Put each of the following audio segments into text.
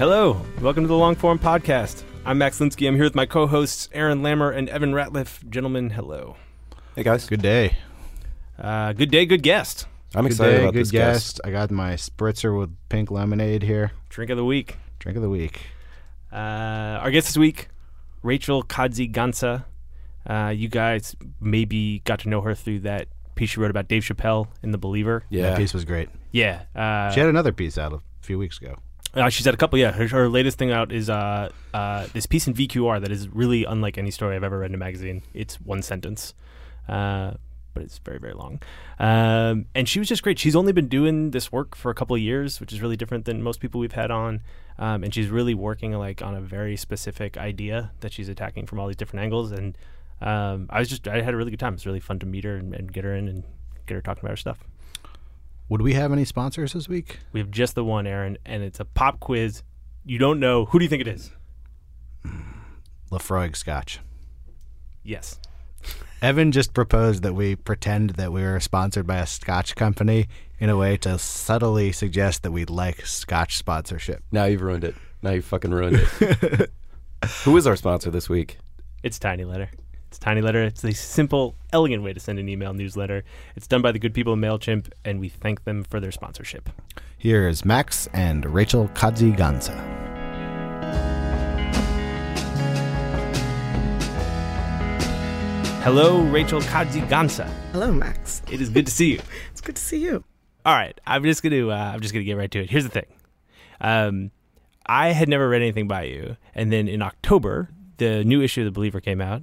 Hello, welcome to the Long Form Podcast. I'm Max Linsky. I'm here with my co-hosts Aaron Lammer and Evan Ratliff. Gentlemen, hello. Hey guys. Good day. Uh, good day, good guest. I'm Good excited day, about good this guest. guest. I got my spritzer with pink lemonade here. Drink of the week. Drink of the week. Uh, our guest this week, Rachel Kaadzi Ghansah. Uh, you guys maybe got to know her through that piece she wrote about Dave Chappelle in The Believer. Yeah. That piece was great. Yeah. Uh, She had another piece out a few weeks ago. Uh, she's had a couple. Yeah, her, her latest thing out is uh, uh, this piece in VQR that is really unlike any story I've ever read in a magazine. It's one sentence, uh, but it's very very long. Um, and she was just great. She's only been doing this work for a couple of years, which is really different than most people we've had on. Um, and she's really working like on a very specific idea that she's attacking from all these different angles. And um, I was just I had a really good time. It's really fun to meet her and, and get her in and get her talking about her stuff. Would we have any sponsors this week? We have just the one, Aaron, and it's a pop quiz. You don't know who do you think it is? Mm, Laphroaig Scotch. Yes. Evan just proposed that we pretend that we were sponsored by a Scotch company in a way to subtly suggest that we'd like Scotch sponsorship. Now you've ruined it. Now you fucking ruined it. Who is our sponsor this week? It's Tiny Letter. It's Tiny Letter. It's a simple, elegant way to send an email newsletter. It's done by the good people of MailChimp, and we thank them for their sponsorship. Here is Max and Rachel Kaadzi Ghansah. Hello, Rachel Kaadzi Ghansah. Hello, Max. It is good to see you. It's good to see you. All right, I'm just gonna uh, I'm just gonna get right to it. Here's the thing. Um, I had never read anything by you, and then in October, the new issue of the Believer came out,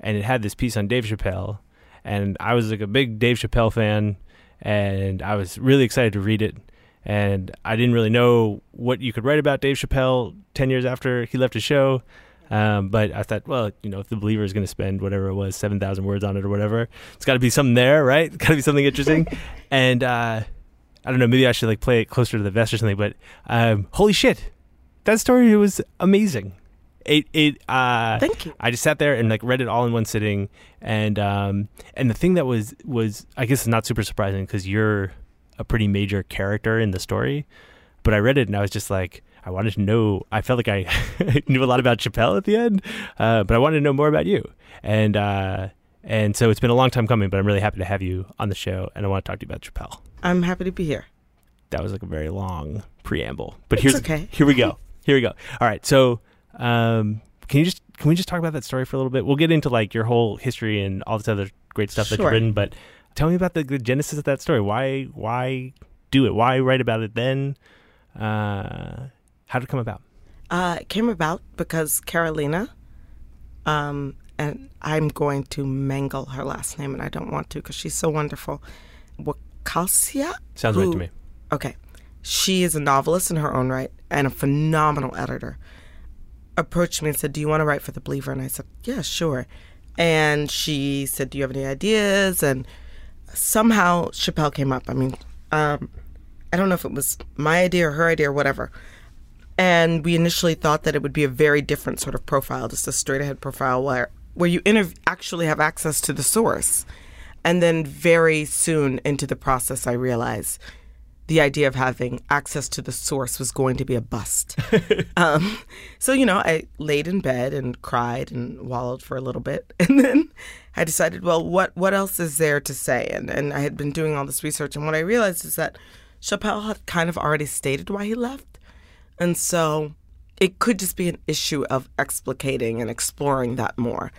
and it had this piece on Dave Chappelle, and I was like a big Dave Chappelle fan, and I was really excited to read it, and I didn't really know what you could write about Dave Chappelle ten years after he left his show. Um, but I thought, well, you know, if the believer is going to spend whatever it was, seven thousand words on it or whatever, it's got to be something there, right? It's got to be something interesting. and uh, I don't know, maybe I should like play it closer to the vest or something. But um, holy shit, that story was amazing. It it uh, Thank you. I just sat there and like read it all in one sitting, and um, and the thing that was was I guess not super surprising because you're a pretty major character in the story, but I read it and I was just like. I wanted to know. I felt like I knew a lot about Chappelle at the end, uh, but I wanted to know more about you. And uh, and so it's been a long time coming, but I'm really happy to have you on the show, and I want to talk to you about Chappelle. I'm happy to be here. That was like a very long preamble, but It's here's okay. here we go. Here we go. All right, so um, can you just can we just talk about that story for a little bit? We'll get into like your whole history and all this other great stuff that you've written, but tell me about the, the genesis of that story. Why why do it? Why write about it then? Uh, how did it come about? Uh, it came about because Carolina, um, and I'm going to mangle her last name, and I don't want to because she's so wonderful. Wakasia? Sounds right to me. Okay. She is a novelist in her own right and a phenomenal editor. Approached me and said, Do you want to write for The Believer? And I said, Yeah, sure. And she said, Do you have any ideas? And somehow Chappelle came up. I mean, um, I don't know if it was my idea or her idea or whatever. And we initially thought that it would be a very different sort of profile, just a straight ahead profile where where you interv- actually have access to the source. And then very soon into the process, I realized the idea of having access to the source was going to be a bust. um, so, you know, I laid in bed and cried and wallowed for a little bit. And then I decided, well, what, what else is there to say? And, and I had been doing all this research. And what I realized is that Chappelle had kind of already stated why he left. And so it could just be an issue of explicating and exploring that more.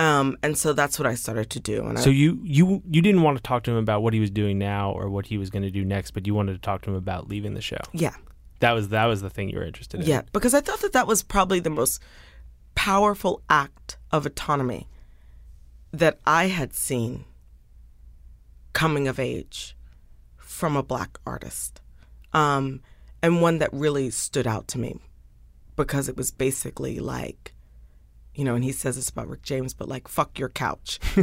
Um, and so that's what I started to do. And So I, you you you didn't want to talk to him about what he was doing now or what he was going to do next, but you wanted to talk to him about leaving the show. yeah, That was that was the thing you were interested in. yeah, because I thought that that was probably the most powerful act of autonomy that I had seen coming of age from a black artist, um, and one that really stood out to me because it was basically like, you know, and he says this about Rick James, but like, fuck your couch.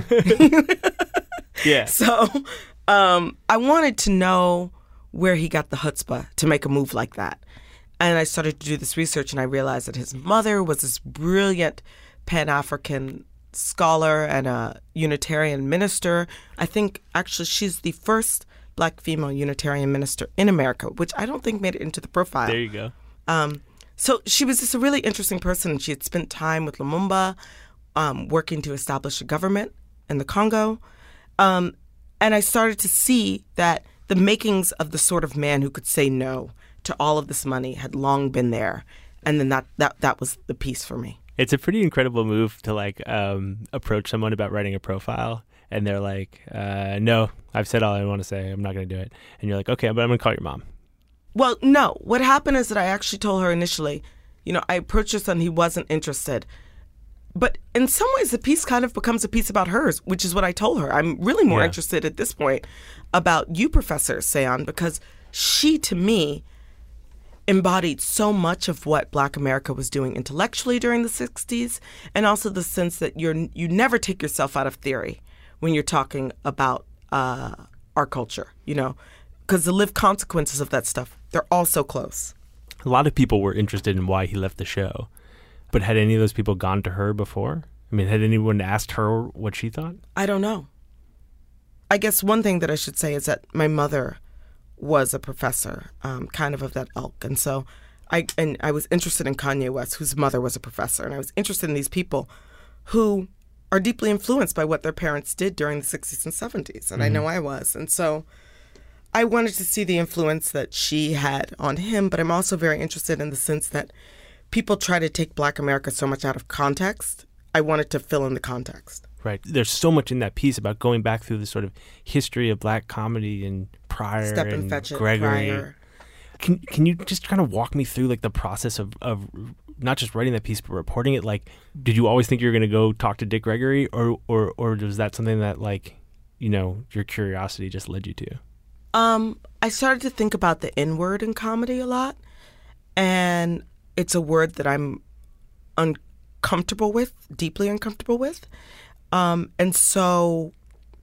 Yeah. So um, I wanted to know where he got the chutzpah to make a move like that. And I started to do this research, and I realized that his mother was this brilliant Pan African scholar and a Unitarian minister. I think actually she's the first black female Unitarian minister in America, which I don't think made it into the profile. There you go. Um, so she was just a really interesting person. She had spent time with Lumumba, um, working to establish a government in the Congo. Um, and I started to see that the makings of the sort of man who could say no to all of this money had long been there. And then that, that, that was the piece for me. It's a pretty incredible move to like um, approach someone about writing a profile, and they're like, uh, "No, I've said all I want to say. I'm not going to do it." And you're like, "Okay, but I'm going to call your mom." Well, no. What happened is that I actually told her initially, you know, I approached her son, he wasn't interested. But in some ways, the piece kind of becomes a piece about hers, which is what I told her. I'm really more Yeah. interested at this point about you, Professor Seon, because she, to me, embodied so much of what Black America was doing intellectually during the 60s, and also the sense that you're you never take yourself out of theory when you're talking about uh, our culture, you know, because the lived consequences of that stuff they're all so close. A lot of people were interested in why he left the show, but had any of those people gone to her before? I mean, had anyone asked her what she thought? I don't know. I guess one thing that I should say is that my mother was a professor, um, kind of of that ilk, and so I and I was interested in Kanye West, whose mother was a professor, and I was interested in these people who are deeply influenced by what their parents did during the 60s and 70s, and I know I was, and so I wanted to see the influence that she had on him, but I'm also very interested in the sense that people try to take Black America so much out of context. I wanted to fill in the context. Right. There's so much in that piece about going back through the sort of history of black comedy and Pryor Step and and fetch it, Gregory. Pryor. Can can you just kind of walk me through like the process of, of not just writing that piece but reporting it? Like, did you always think you were going to go talk to Dick Gregory, or or or was that something that like, you know, your curiosity just led you to? Um, I started to think about the N word in comedy a lot, and it's a word that I'm uncomfortable with, deeply uncomfortable with. Um, and so,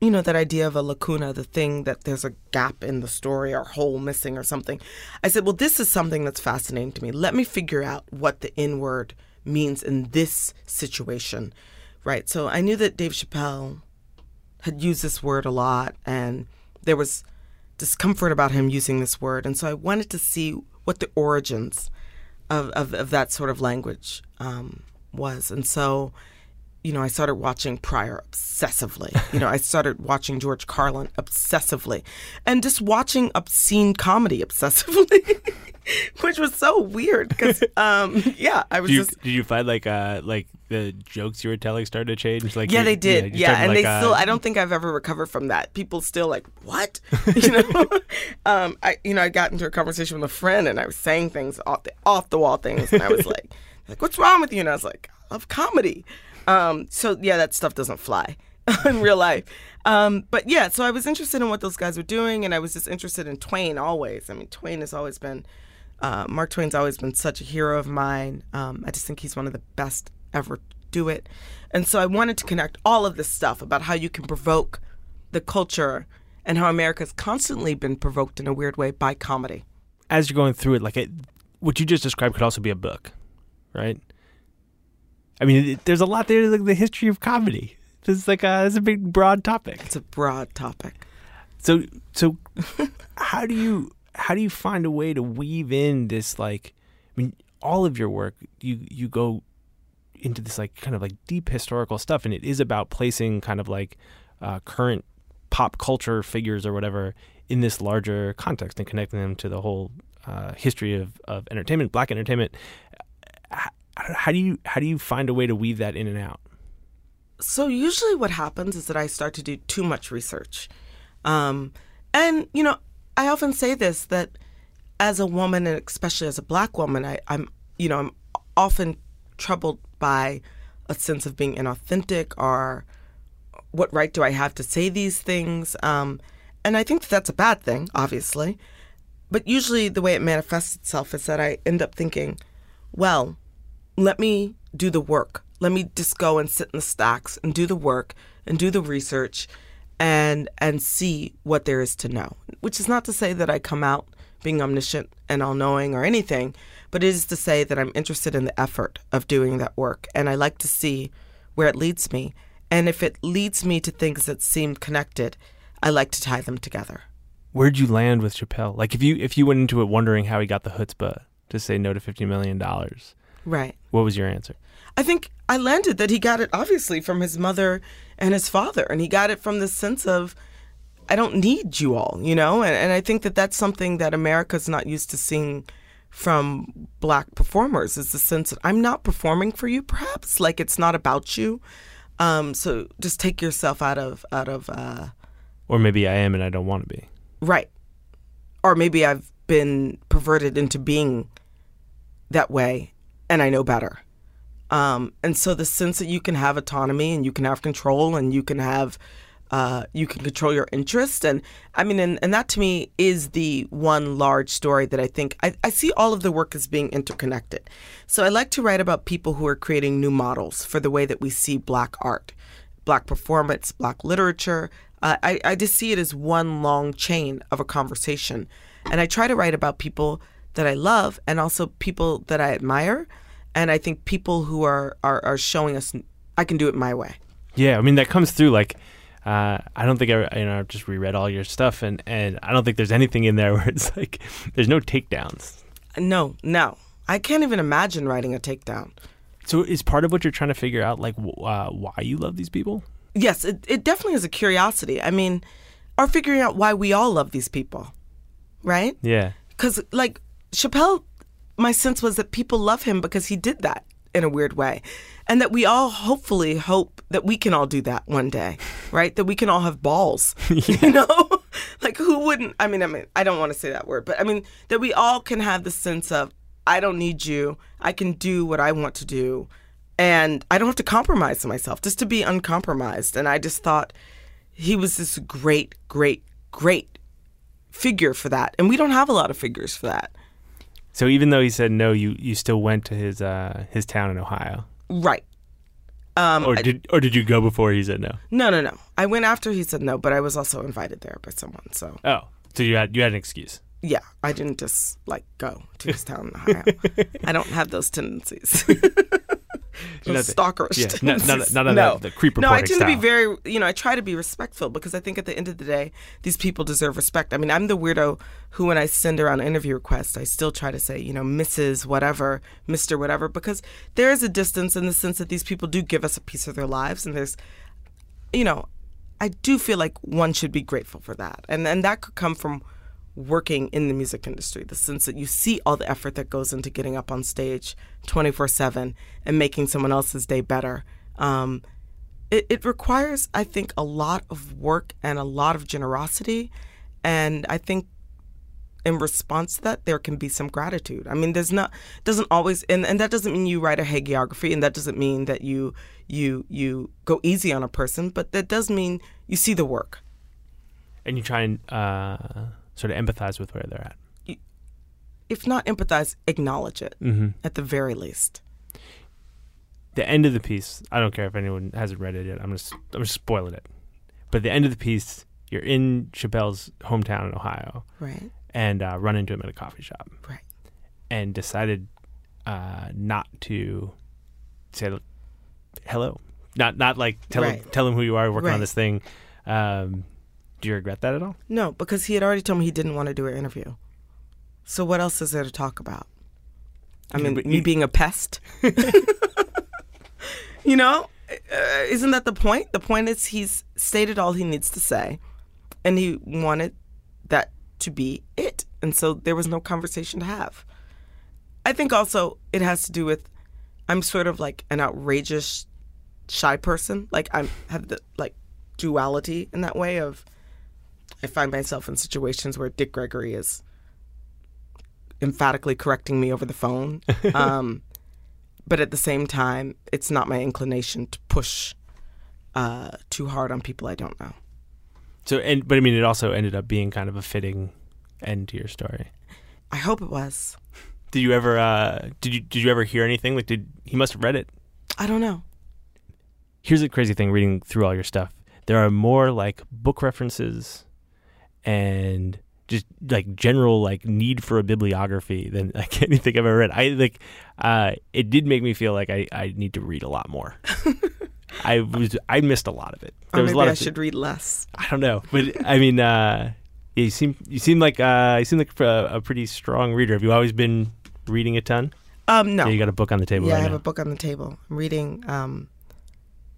you know, that idea of a lacuna, the thing that there's a gap in the story or hole missing or something. I said, well, this is something that's fascinating to me. Let me figure out what the N word means in this situation, right? So I knew that Dave Chappelle had used this word a lot, and there was discomfort about him using this word. And so I wanted to see what the origins of, of, of that sort of language um, was. And so, you know, I started watching Pryor obsessively. You know, I started watching George Carlin obsessively and just watching obscene comedy obsessively, which was so weird because, um, yeah, I was Did you, just. did you find like uh like the jokes you were telling started to change? Like Yeah, you- they did. you Yeah, and like, they uh, still. I don't think I've ever recovered from that. People still like, what? you know, um, I you know I got into a conversation with a friend and I was saying things off the off the wall things, and I was like, like, what's wrong with you? And I was like, I love comedy. Um, so yeah, that stuff doesn't fly in real life. Um, but yeah, so I was interested in what those guys were doing, and I was just interested in Twain always. I mean, Twain has always been. Uh, Mark Twain's always been such a hero of mine. Um, I just think he's one of the best ever do it. And so I wanted to connect all of this stuff about how you can provoke the culture and how America's constantly been provoked in a weird way by comedy. as you're going through it, like it, what you just described could also be a book, right? I mean, it, there's a lot there, like the history of comedy. This is like a, is a big broad topic. It's a broad topic. So so how do you how do you find a way to weave in this like I mean all of your work you you go into this like kind of like deep historical stuff and it is about placing kind of like uh, current pop culture figures or whatever in this larger context and connecting them to the whole uh, history of, of entertainment black entertainment how, do you how do you find a way to weave that in and out So usually what happens is that I start to do too much research. Um, and, you know, I often say this that as a woman, and especially as a black woman, I, I'm, you know, I'm often troubled by a sense of being inauthentic or what right do I have to say these things? Um, and I think that that's a bad thing, obviously. But usually the way it manifests itself is that I end up thinking, well, let me do the work. Let me just go and sit in the stacks and do the work and do the research and and see what there is to know. Which is not to say that I come out being omniscient and all knowing or anything, but it is to say that I'm interested in the effort of doing that work and I like to see where it leads me. And if it leads me to things that seem connected, I like to tie them together. where'd you land with Chappelle like if you if you went into it wondering how he got the chutzpah to say no to 50 million dollars Right. what was your answer I think I landed that he got it obviously from his mother and his father, and he got it from the sense of, I don't need you all, you know? And, and I think that that's something that America's not used to seeing from black performers is the sense that I'm not performing for you, perhaps. Like it's not about you. Um, so just take yourself out of, out of, uh, or maybe I am and I don't want to be Right. Or maybe I've been perverted into being that way and I know better. Um, and so the sense that you can have autonomy and you can have control and you can have uh, you can control your interest and I mean and, and that to me is the one large story that I think I, I see all of the work as being interconnected. So I like to write about people who are creating new models for the way that we see black art, black performance, black literature. Uh, I, I just see it as one long chain of a conversation. And I try to write about people that I love and also people that I admire. And I think people who are, are, are showing us I can do it my way. Yeah, I mean that comes through. Like, uh, I don't think I, you know, I've just reread all your stuff, and and I don't think there's anything in there where it's like there's no takedowns. No, no. I can't even imagine writing a takedown. So is part of what you're trying to figure out like w- uh, why you love these people? Yes, it, it definitely is a curiosity. I mean, or figuring out why we all love these people, right? Yeah, Because, like, Chappelle, my sense was that people love him because he did that in a weird way. And that we all hopefully hope that we can all do that one day, right? That we can all have balls, you know? like, who wouldn't? I mean, I mean, I don't want to say that word, but I mean, that we all can have the sense of, I don't need you. I can do what I want to do. And I don't have to compromise myself, just to be uncompromised. And I just thought he was this great, great, great figure for that. And we don't have a lot of figures for that. So even though he said no, you you still went to his uh, his town in Ohio, Right. Um, or did or did you go before he said no? no, no, no. I went after he said no, but I was also invited there by someone. So Oh, so you had you had an excuse. yeah, I didn't just like go to his town in Ohio. I don't have those tendencies. Not the- stalkerish yeah, not- not- tendencies. not no. the- the creep No, I tend to be very, you know, I try to be respectful because I think at the end of the day, these people deserve respect. I mean, I'm the weirdo who, when I send around interview requests, I still try to say, you know, Mrs. whatever, Mr. whatever, because there is a distance in the sense that these people do give us a piece of their lives, and there's, you know, I do feel like one should be grateful for that, and and that could come from working in the music industry, the sense that you see all the effort that goes into getting up on stage 24 7 and making someone else's day better. Um, it, it requires, I think, a lot of work and a lot of generosity. And I think in response to that, there can be some gratitude. I mean, there's not, doesn't always, and, and that doesn't mean you write a hagiography and that doesn't mean that you, you, you go easy on a person, but that does mean you see the work. And you try and uh, sort of empathize with where they're at. If not empathize, acknowledge it Mm-hmm. at the very least. the end of the piece, I don't care if anyone hasn't read it yet. I'm just I'm just spoiling it. But the end of the piece, you're in Chappelle's hometown in Ohio Right, and uh, run into him at a coffee shop right. and decided uh, not to say hello not not like tell him, tell him who you are, working on this thing. Um, do you regret that at all? No, because he had already told me he didn't want to do an interview. So what else is there to talk about? I mean, me being a pest. you know, uh, isn't that the point? The point is he's stated all he needs to say, and he wanted that to be it, and so there was no conversation to have. I think also it has to do with I'm sort of like an outrageous shy person. Like I'm have the like duality in that way of I find myself in situations where Dick Gregory is emphatically correcting me over the phone. Um, but at the same time, it's not my inclination to push uh, too hard on people I don't know. So, and but I mean, it also ended up being kind of a fitting end to your story. I hope it was. Did you ever? Uh, did you? Did you ever hear anything? Like, did he must have read it? I don't know. Here's the crazy thing: reading through all your stuff, there are more like book references and just like general like need for a bibliography than like anything I've ever read. I like uh it did make me feel like I, I need to read a lot more. I was I missed a lot of it. Or was maybe a lot I of should read less. I don't know, but I mean, uh, you seem you seem like uh, you seem like a, a pretty strong reader. Have you always been reading a ton? Um, no. Yeah, you got a book on the table Yeah, right I have now. a book on the table. I'm reading um,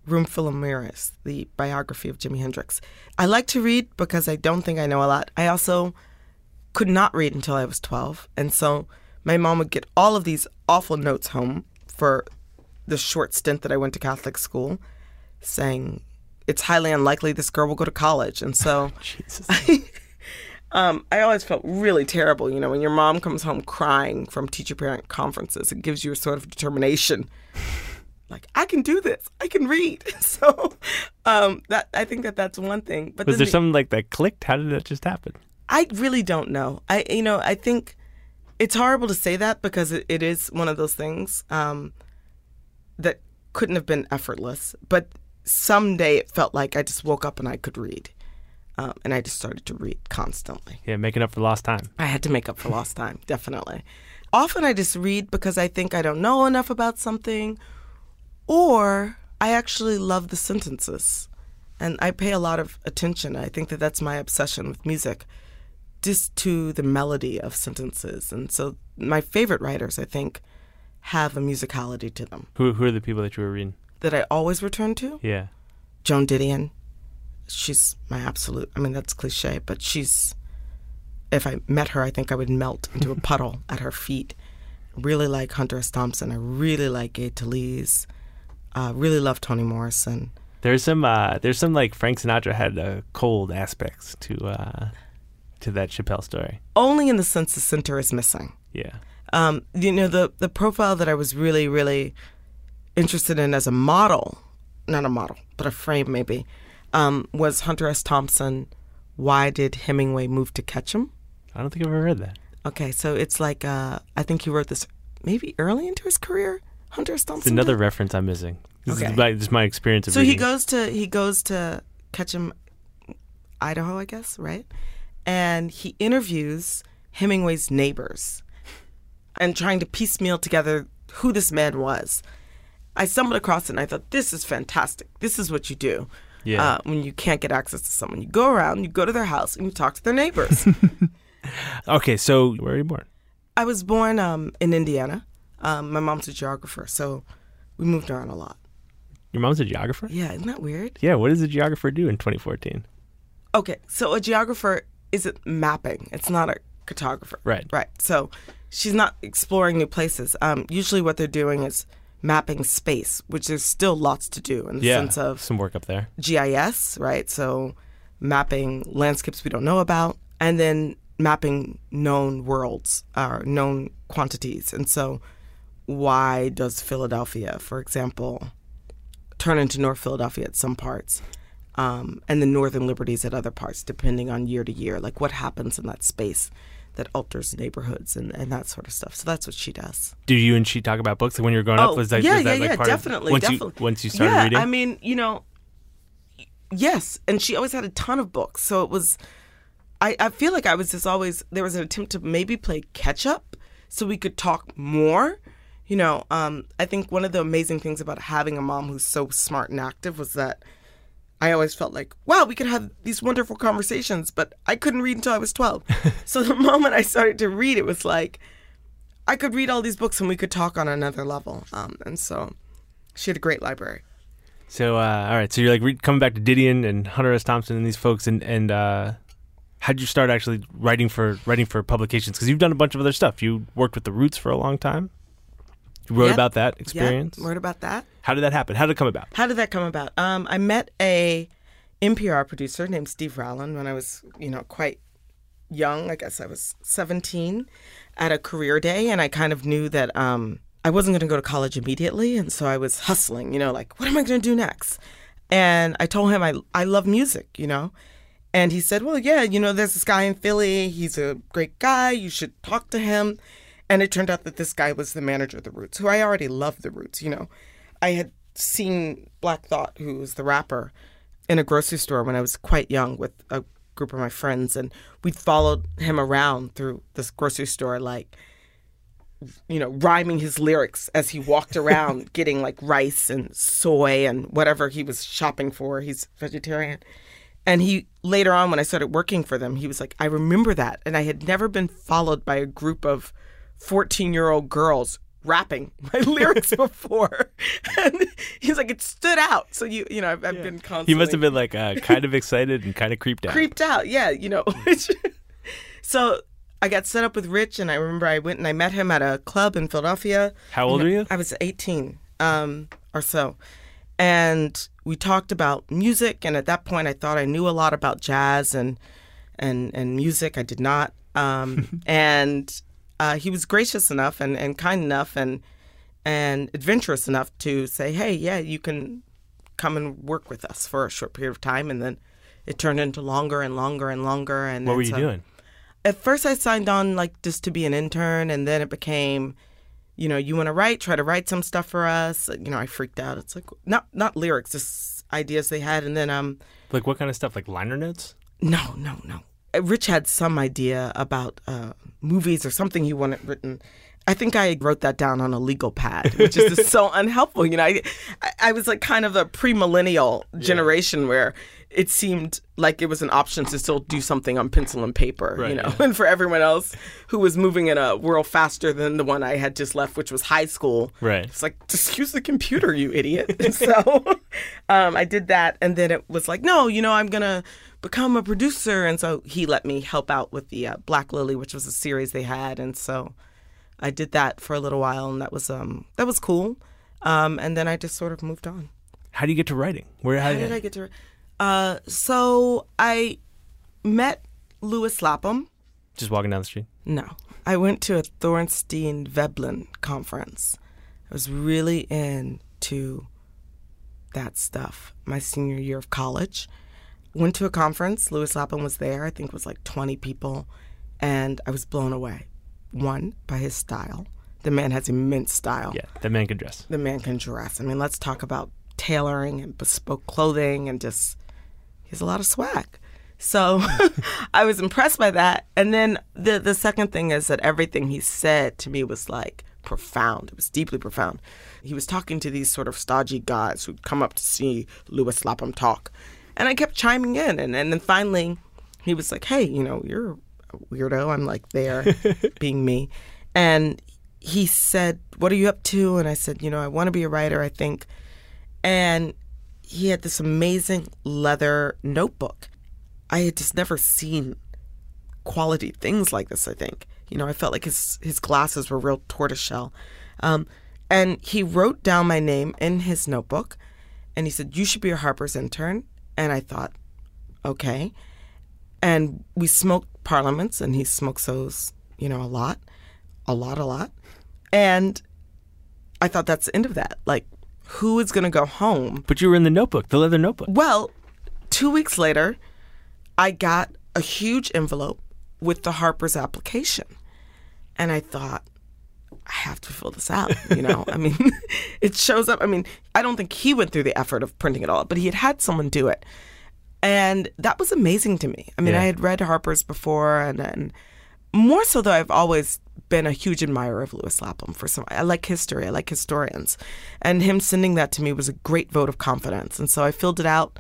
Room Full of Mirrors, the biography of Jimi Hendrix. I like to read because I don't think I know a lot. I also could not read until I was 12. And so my mom would get all of these awful notes home for the short stint that I went to Catholic school saying, it's highly unlikely this girl will go to college. And so Jesus. um, I always felt really terrible. You know, when your mom comes home crying from teacher parent conferences, it gives you a sort of determination. Like I can do this. I can read. So um, that I think that that's one thing. But Was there the- something like that clicked? How did that just happen? I really don't know. I you know I think it's horrible to say that because it, it is one of those things um, that couldn't have been effortless. But someday it felt like I just woke up and I could read, um, and I just started to read constantly. Yeah, making up for lost time. I had to make up for lost time, definitely. Often I just read because I think I don't know enough about something, or I actually love the sentences. And I pay a lot of attention. I think that that's my obsession with music, just to the melody of sentences. And so my favorite writers, I think, have a musicality to them Who who are the people that you were reading? that I always return to. Yeah. Joan Didion. She's my absolute. I mean, that's cliche, but she's. If I met her, I think I would melt into a puddle at her feet. Really like Hunter S. Thompson. I really like Gay Talese. Uh, really love Toni Morrison. There's some uh there's some like Frank Sinatra had uh, cold aspects to uh to that Chappelle story. Only in the sense the center is missing. Yeah. Um, you know, the the profile that I was really, really interested in as a model, not a model, but a frame maybe, um, was Hunter S. Thompson. Why did Hemingway move to Ketchum? I don't think I've ever read that. Okay, so it's like uh, I think he wrote this maybe early into his career. Hunter. It's another reference I'm missing. This Okay. is my, this is my experience of So he goes to he goes to Ketchum, Idaho, I guess, right? And he interviews Hemingway's neighbors, and trying to piecemeal together who this man was. I stumbled across it and I thought, this is fantastic. This is what you do. Yeah. Uh, when you can't get access to someone, you go around, you go to their house, and you talk to their neighbors. Okay, so where were you born? I was born um, in Indiana. Um, my mom's a geographer, so we moved around a lot. Your mom's a geographer? Yeah, isn't that weird? Yeah, what does a geographer do in 2014? Okay, so a geographer isn't mapping. It's not a cartographer. Right. Right. So she's not exploring new places. Um, usually, what they're doing is mapping space, which there's still lots to do in the Yeah, sense of some work up there. GIS, right? So mapping landscapes we don't know about, and then mapping known worlds or known quantities. And so, why does Philadelphia, for example, turn into North Philadelphia at some parts, um, and the Northern Liberties at other parts, depending on year to year? Like what happens in that space that alters neighborhoods and, and that sort of stuff. So that's what she does. Do you and she talk about books? Like when you were growing up, was that, Oh, yeah, was that yeah, like yeah, part definitely, of once definitely. you once you started yeah, reading? I mean, you know, yes, and she always had a ton of books, so it was. I, I feel like I was just always there was an attempt to maybe play catch up, so we could talk more, You know, um, I think one of the amazing things about having a mom who's so smart and active was that I always felt like, wow, we could have these wonderful conversations, but I couldn't read until I was 12. so the moment I started to read, it was like, I could read all these books and we could talk on another level. Um, and so she had a great library. So, uh, all right. So you're like re- coming back to Didion and Hunter S. Thompson and these folks, and and uh, how did you start actually writing for writing for publications? Because you've done a bunch of other stuff. You worked with the Roots for a long time. You wrote Yep. about that experience. Yeah, word about that. How did that happen? How did it come about? How did that come about? Um, I met a NPR producer named Steve Rowland when I was, you know, quite young. I guess I was 17 at a career day, and I kind of knew that um, I wasn't going to go to college immediately, and so I was hustling. You know, like what am I going to do next? And I told him I I love music. You know. And he said, Well, yeah, you know, there's this guy in Philly. He's a great guy. You should talk to him. And it turned out that this guy was the manager of the Roots, who I already loved the Roots, you know. I had seen Black Thought, who was the rapper, in a grocery store when I was quite young with a group of my friends. And we'd followed him around through this grocery store, like, you know, rhyming his lyrics as he walked around getting like rice and soy and whatever he was shopping for. He's vegetarian. And he later on, when I started working for them, he was like, I remember that. And I had never been followed by a group of 14 year old girls rapping my lyrics before. and he's like, it stood out. So, you you know, I've, I've been constantly. He must have been like uh, kind of excited and kind of creeped out. creeped out. Yeah, you know. so I got set up with Rich, and I remember I went and I met him at a club in Philadelphia. How old are you? I was 18 um, or so. And we talked about music, and at that point, I thought I knew a lot about jazz and and and music. I did not. Um, and uh, he was gracious enough and, and kind enough and and adventurous enough to say, "Hey, yeah, you can come and work with us for a short period of time." And then it turned into longer and longer and longer. And What were you some- doing? at first I signed on like just to be an intern, and then it became, you know, you want to write, try to write some stuff for us. You know, I freaked out. It's like not not lyrics, just ideas they had, and then um, Like what kind of stuff? Like liner notes? no, no, no. Rich had some idea about uh, movies or something he wanted written. I think I wrote that down on a legal pad, which is just so unhelpful. You know, I, I- was like kind of a pre-millennial generation where it seemed like it was an option to still do something on pencil and paper, Right, you know. yeah. And for everyone else who was moving in a world faster than the one I had just left, which was high school, Right. it's like, just use the computer, you idiot. So um, I did that. And then it was like, no, you know, I'm going to become a producer. And so he let me help out with the uh, Black Lily, which was a series they had. And so I did that for a little while. And that was, um, that was cool. Um, and then I just sort of moved on. How do you get to writing? Where How did I get to? Uh, so I met Lewis Lapham. Just walking down the street. No. I went to a Thorstein Veblen conference. I was really into that stuff my senior year of college. Went to a conference. Lewis Lapham was there. I think it was like 20 people. And I was blown away. One, by his style. The man has immense style Yeah, the man can dress. the man can dress. I mean, let's talk about tailoring and bespoke clothing and just he has a lot of swag. So I was impressed by that. And then the the second thing is that everything he said to me was like profound. It was deeply profound. He was talking to these sort of stodgy guys who'd come up to see Lewis Lapham talk. And I kept chiming in and, and then finally he was like, Hey, you know, you're weirdo. I'm like there being me. And he said, What are you up to? And I said, You know, I want to be a writer, I think. And he had this amazing leather notebook. I had just never seen quality things like this, I think. You know, I felt like his, his glasses were real tortoiseshell. Um, and he wrote down my name in his notebook and he said, You should be a Harper's intern. And I thought, Okay. And we smoked parliaments and he smokes those, you know, a lot, a lot, a lot. And I thought that's the end of that. Like, who is going to go home But you were in the notebook, the leather notebook. well, two weeks later, I got a huge envelope with the Harper's application. And I thought, I have to fill this out. You know, I mean, it shows up. I mean, I don't think he went through the effort of printing it all, but he had had someone do it. And that was amazing to me. I mean, Yeah. I had read Harper's before, and, and more so, though, I've always been a huge admirer of Lewis Lapham for some. I like history. I like historians, and him sending that to me was a great vote of confidence. And so I filled it out,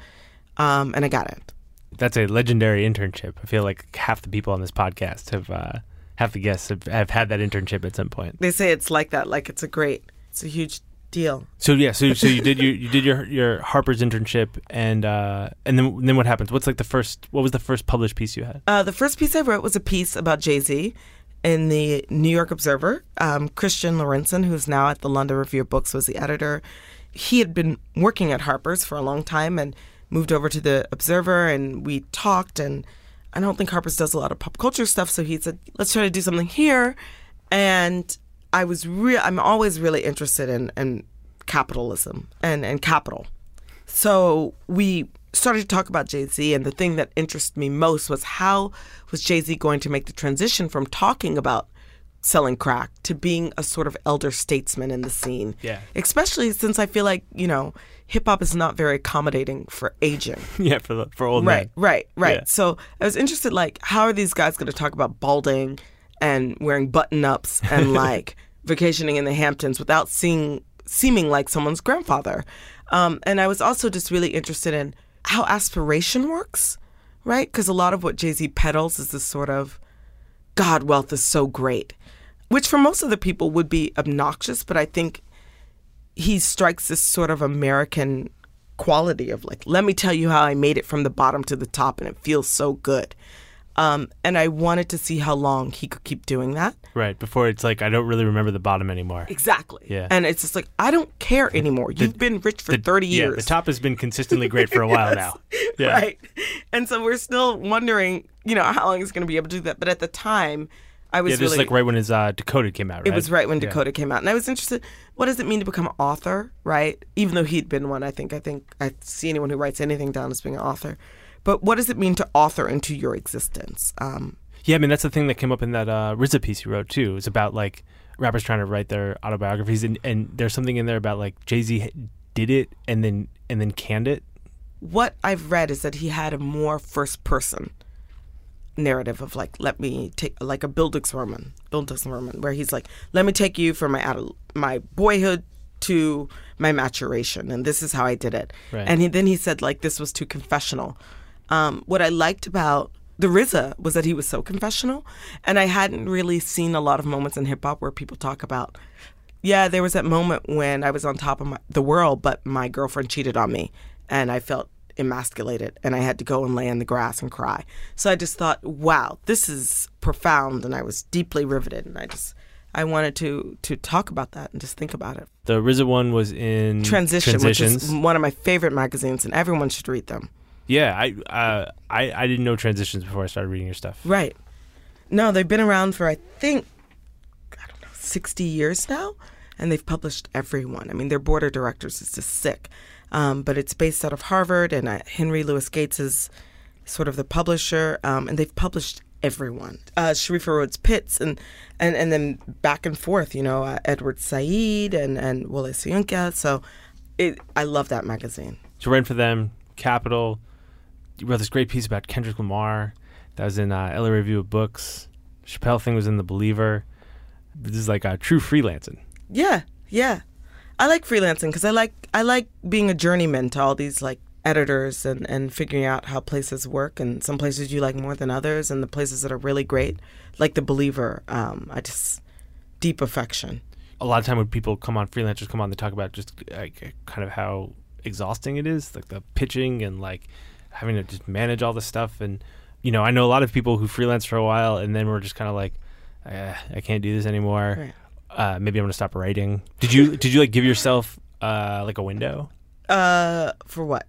um, and I got it. That's a legendary internship. I feel like half the people on this podcast have, uh, half the guests have, have had that internship at some point. They say it's like that. Like it's a great. It's a huge deal. So yeah, so so you did your you did your your Harper's internship, and uh, and then then what happens? What's like the first? What was the first published piece you had? Uh, the first piece I wrote was a piece about Jay Z in the New York Observer. Um, Christian Lorentzen, who's now at the London Review of Books, was the editor. He had been working at Harper's for a long time and moved over to the Observer, and we talked. And I don't think Harper's does a lot of pop culture stuff, so he said, "Let's try to do something here." And I was real. I'm always really interested in, in capitalism and, and capital. So we started to talk about Jay Z, and the thing that interested me most was how was Jay Z going to make the transition from talking about selling crack to being a sort of elder statesman in the scene. Yeah. Especially since I feel like, you know, hip hop is not very accommodating for aging. yeah, for the for old Right, men. right, right. Yeah. So I was interested, like, how are these guys going to talk about balding and wearing button ups and like vacationing in the Hamptons without seeing seeming like someone's grandfather? Um, and I was also just really interested in how aspiration works, right? Because a lot of what Jay Z peddles is this sort of God, wealth is so great, which for most other people would be obnoxious, but I think he strikes this sort of American quality of like, let me tell you how I made it from the bottom to the top and it feels so good. Um, and I wanted to see how long he could keep doing that. Right before it's like I don't really remember the bottom anymore. Exactly. Yeah. And it's just like, I don't care anymore. You've been rich for The- 30 Yeah, years. the top has been consistently great for a while now. Yeah. Right. And so we're still wondering, you know, how long he's going to be able to do that. But at the time, I was Yeah, this really. is like right when his uh, Decoded came out. Right? It was right when Yeah. Decoded came out, and I was interested. What does it mean to become an author, right? Even though he'd been one, I think. I think I see anyone who writes anything down as being an author. But what does it mean to author into your existence? Um, Yeah, I mean that's the thing that came up in that uh, RZA piece you wrote too. It's about like rappers trying to write their autobiographies, and, and there's something in there about like Jay Z did it and then and then canned it. what I've read is that he had a more first person narrative of like, let me take like a Bildungsroman, Bildungsroman, where he's like, let me take you from my adult, my boyhood to my maturation, and this is how I did it. Right. And he, then he said like this was too confessional. Um, what I liked about the RZA was that he was so confessional, and I hadn't really seen a lot of moments in hip hop where people talk about yeah, there was that moment when I was on top of my, the world, but my girlfriend cheated on me, and I felt emasculated, and I had to go and lay in the grass and cry. So I just thought, wow, this is profound, and I was deeply riveted, and I just I wanted to to talk about that and just think about it. The RZA one was in Transition, which is one of my favorite magazines, and everyone should read them. Yeah, I, uh, I I didn't know Transitions before I started reading your stuff. Right? No, they've been around for I think I don't know sixty years now, and they've published everyone. I mean, their board of directors is just sick. Um, but it's based out of Harvard, and uh, Henry Louis Gates is sort of the publisher, um, and they've published everyone. Uh, Sharifa Rhodes Pitts, and, and and then back and forth. You know, uh, Edward Said and and Wole Soyinka. So, it, I love that magazine. So writing for them, Capital. You wrote this great piece about Kendrick Lamar. That was in uh, LA Review of Books. Chappelle thing was in The Believer. This is like a true freelancing. Yeah, yeah. I like freelancing because I like I like being a journeyman to all these like editors and and figuring out how places work and some places you like more than others and the places that are really great, like the Believer. Um, I just deep affection. a lot of time when people come on freelancers come on they talk about just like kind of how exhausting it is like the pitching and like having to just manage all this stuff and you know i know a lot of people who freelance for a while and then we're just kind of like uh, i can't do this anymore Right. uh, maybe i'm gonna stop writing did you did you like give yourself uh, like a window Uh, for what?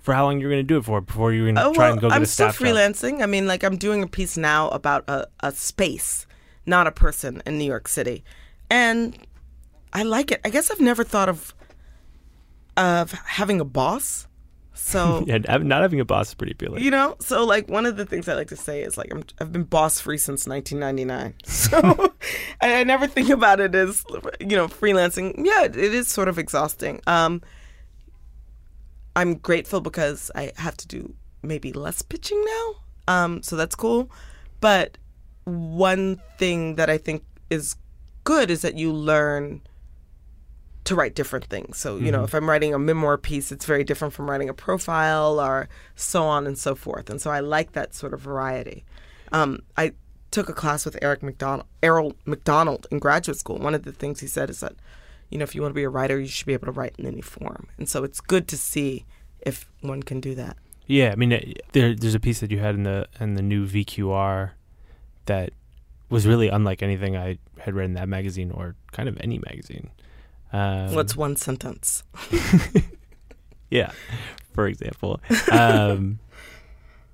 for how long you're gonna do it for before you're gonna Oh, try well, and go get I'm a still staff job? freelancing. I mean, like I'm doing a piece now about a, a space, not a person in New York City, and I like it. I guess I've never thought of of having a boss. So yeah not having a boss is pretty appealing You know, so like one of the things I like to say is like I'm, I've been boss free since 1999. So I, I never think about it as you know freelancing. Yeah, it is sort of exhausting. Um, I'm grateful because I have to do maybe less pitching now. Um, so that's cool. But one thing that I think is good is that you learn to write different things. So, you know, if I'm writing a memoir piece, it's very different from writing a profile or so on and so forth. And so I like that sort of variety. Um, I took a class with Eric McDonald, Errol McDonald in graduate school. One of the things he said is that, you know, if you want to be a writer, you should be able to write in any form. And so it's good to see if one can do that. Yeah, I mean, there, there's a piece that you had in the in the new VQR that was really unlike anything I had read in that magazine or kind of any magazine. Um, What's one sentence? yeah, for example. Um,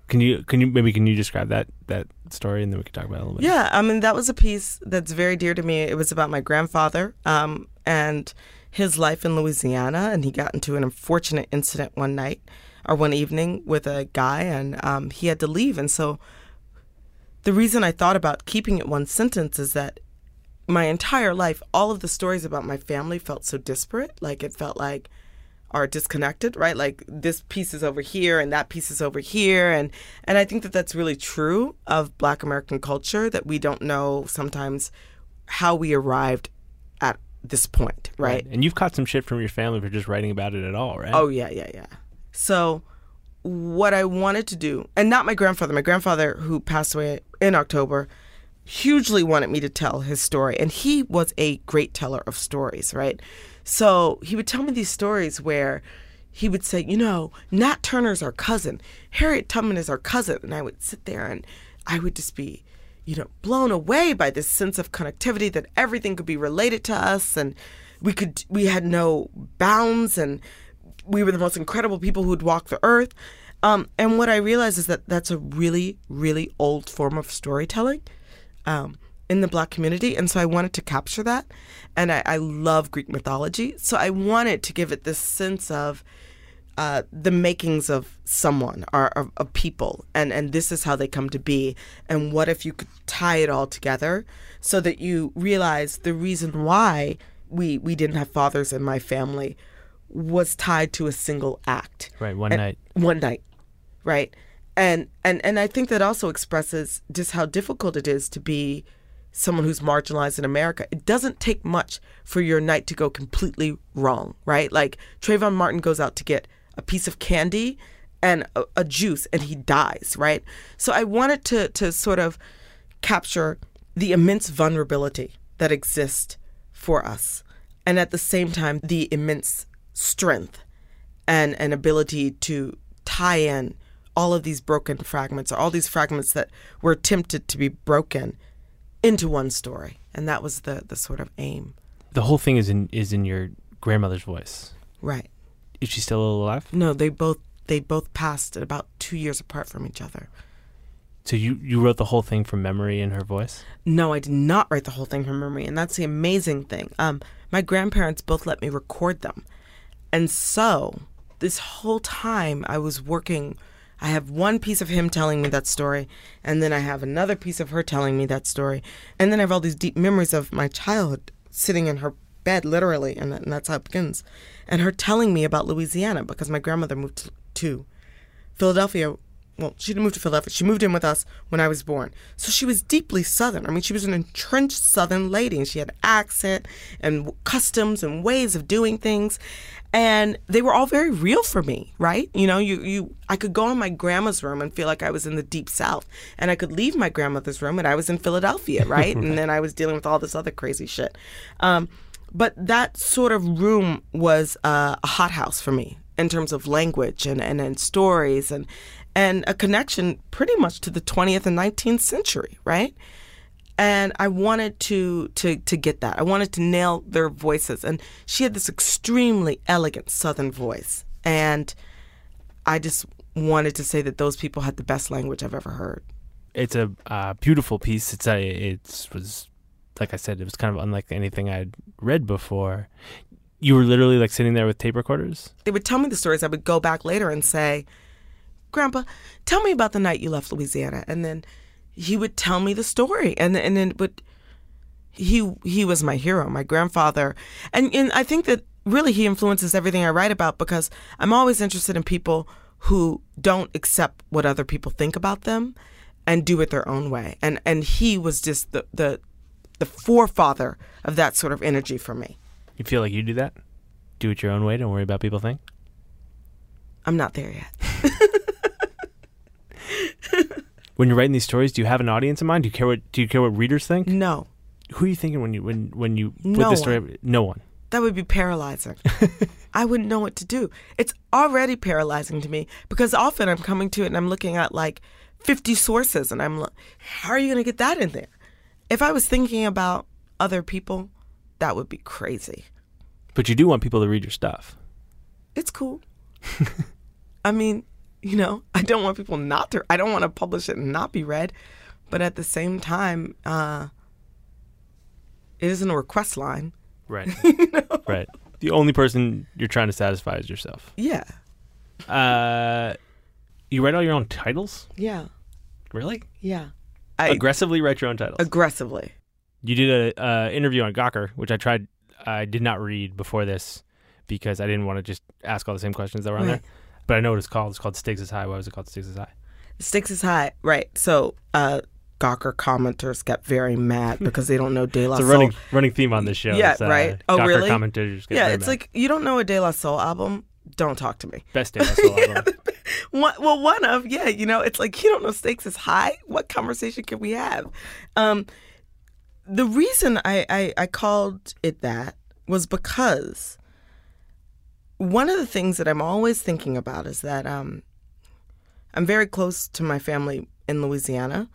can you can you maybe can you describe that that story and then we can talk about it a little bit? Yeah, I mean that was a piece that's very dear to me. It was about my grandfather um, and his life in Louisiana, and he got into an unfortunate incident one night or one evening with a guy, and um, he had to leave. And so, the reason I thought about keeping it one sentence is that my entire life, all of the stories about my family felt so disparate. Like it felt like are disconnected, right? Like this piece is over here and that piece is over here, and and I think that that's really true of Black American culture that we don't know sometimes how we arrived at this point, right? And you've caught some shit from your family for just writing about it at all, right? Oh yeah, yeah, yeah. So what I wanted to do, and not my grandfather, my grandfather who passed away in October, hugely wanted me to tell his story, and he was a great teller of stories, right? So he would tell me these stories where he would say, you know, Nat Turner's our cousin, Harriet Tubman is our cousin, and I would sit there and I would just be you know, blown away by this sense of connectivity that everything could be related to us and we could we had no bounds and we were the most incredible people who'd walk the earth. Um, and what I realized is that that's a really, really old form of storytelling um, in the black community. And so I wanted to capture that. And I, I love Greek mythology. So I wanted to give it this sense of uh, the makings of someone or of, of people, and and this is how they come to be. And what if you could tie it all together so that you realize the reason why we we didn't have fathers in my family was tied to a single act. Right, one And- night. One night, right? And and and I think that also expresses just how difficult it is to be someone who's marginalized in America. It doesn't take much for your night to go completely wrong, right? Like Trayvon Martin goes out to get a piece of candy and a, a juice and he dies, right? So I wanted to to sort of capture the immense vulnerability that exists for us and at the same time the immense strength and an ability to tie in all of these broken fragments or all these fragments that were attempted to be broken into one story and that was the the sort of aim The whole thing is in is in your grandmother's voice. right Is she still alive? no they both they both passed at about two years apart from each other So you you wrote the whole thing from memory in her voice? No, I did not write the whole thing from memory, and that's the amazing thing. Um, my grandparents both let me record them, and so this whole time I was working. I have one piece of him telling me that story, and then I have another piece of her telling me that story, and then I have all these deep memories of my childhood sitting in her bed, literally, and, and that's how it begins. And her telling me about Louisiana because my grandmother moved to Philadelphia. Well, she didn't move to Philadelphia. She moved in with us when I was born. So she was deeply Southern. I mean, she was an entrenched Southern lady, and she had accent and customs and ways of doing things, and they were all very real for me. Right? You know, you you I could go in my grandma's room and feel like I was in the deep South, and I could leave my grandmother's room and I was in Philadelphia. Right? and then I was dealing with all this other crazy shit. Um, but that sort of room was uh, a hothouse for me in terms of language and, and, and stories and and a connection pretty much to the 20th and 19th century, right? And I wanted to to to get that. I wanted to nail their voices. And she had this extremely elegant southern voice. And I just wanted to say that those people had the best language I've ever heard. It's a uh, beautiful piece. It's a, it was like I said, it was kind of unlike anything I'd read before. You were literally like sitting there with tape recorders. they would tell me the stories. I would go back later and say, Grandpa, tell me about the night you left Louisiana. And then he would tell me the story. And and then but he he was my hero, my grandfather. And and I think that really he influences everything I write about because I'm always interested in people who don't accept what other people think about them and do it their own way. And and he was just the the the forefather of that sort of energy for me. You feel like you do that? Do it your own way. Don't worry about people think. I'm not there yet. When you're writing these stories, do you have an audience in mind? Do you care what Do you care what readers think? No, Who are you thinking when you when when you put No this story? No one. that would be paralyzing. I wouldn't know what to do. It's already paralyzing to me because often I'm coming to it and I'm looking at like 50 sources and I'm like, how are you going to get that in there? If I was thinking about other people, that would be crazy. But you do want people to read your stuff. It's cool. I mean, you know, I don't want people not to, I don't want to publish it and not be read. But at the same time, uh, it isn't a request line. Right. Right. The only person you're trying to satisfy is yourself. Yeah. Uh, you write all your own titles? Yeah. Really? Yeah. I Aggressively write your own titles. aggressively. you did a uh, interview on Gawker, which I tried. I did not read before this because I didn't want to just ask all the same questions that were on Right. there. But I know what it's called. It's called Stakes is High. Why was it called Stakes is High? Stakes is high, right? So, uh, Gawker commenters get very mad because they don't know De La Soul. It's a running running theme on this show. Yeah, uh, right. Oh, Gawker really? Commentators get yeah, it's mad. like you don't know a De La Soul album. Don't talk to me. best De La Soul album. One, well, one of yeah, you know, it's like you don't know stakes is high. What conversation can we have? Um, the reason I, I I called it that was because one of the things that I'm always thinking about is that um, I'm very close to my family in Louisiana.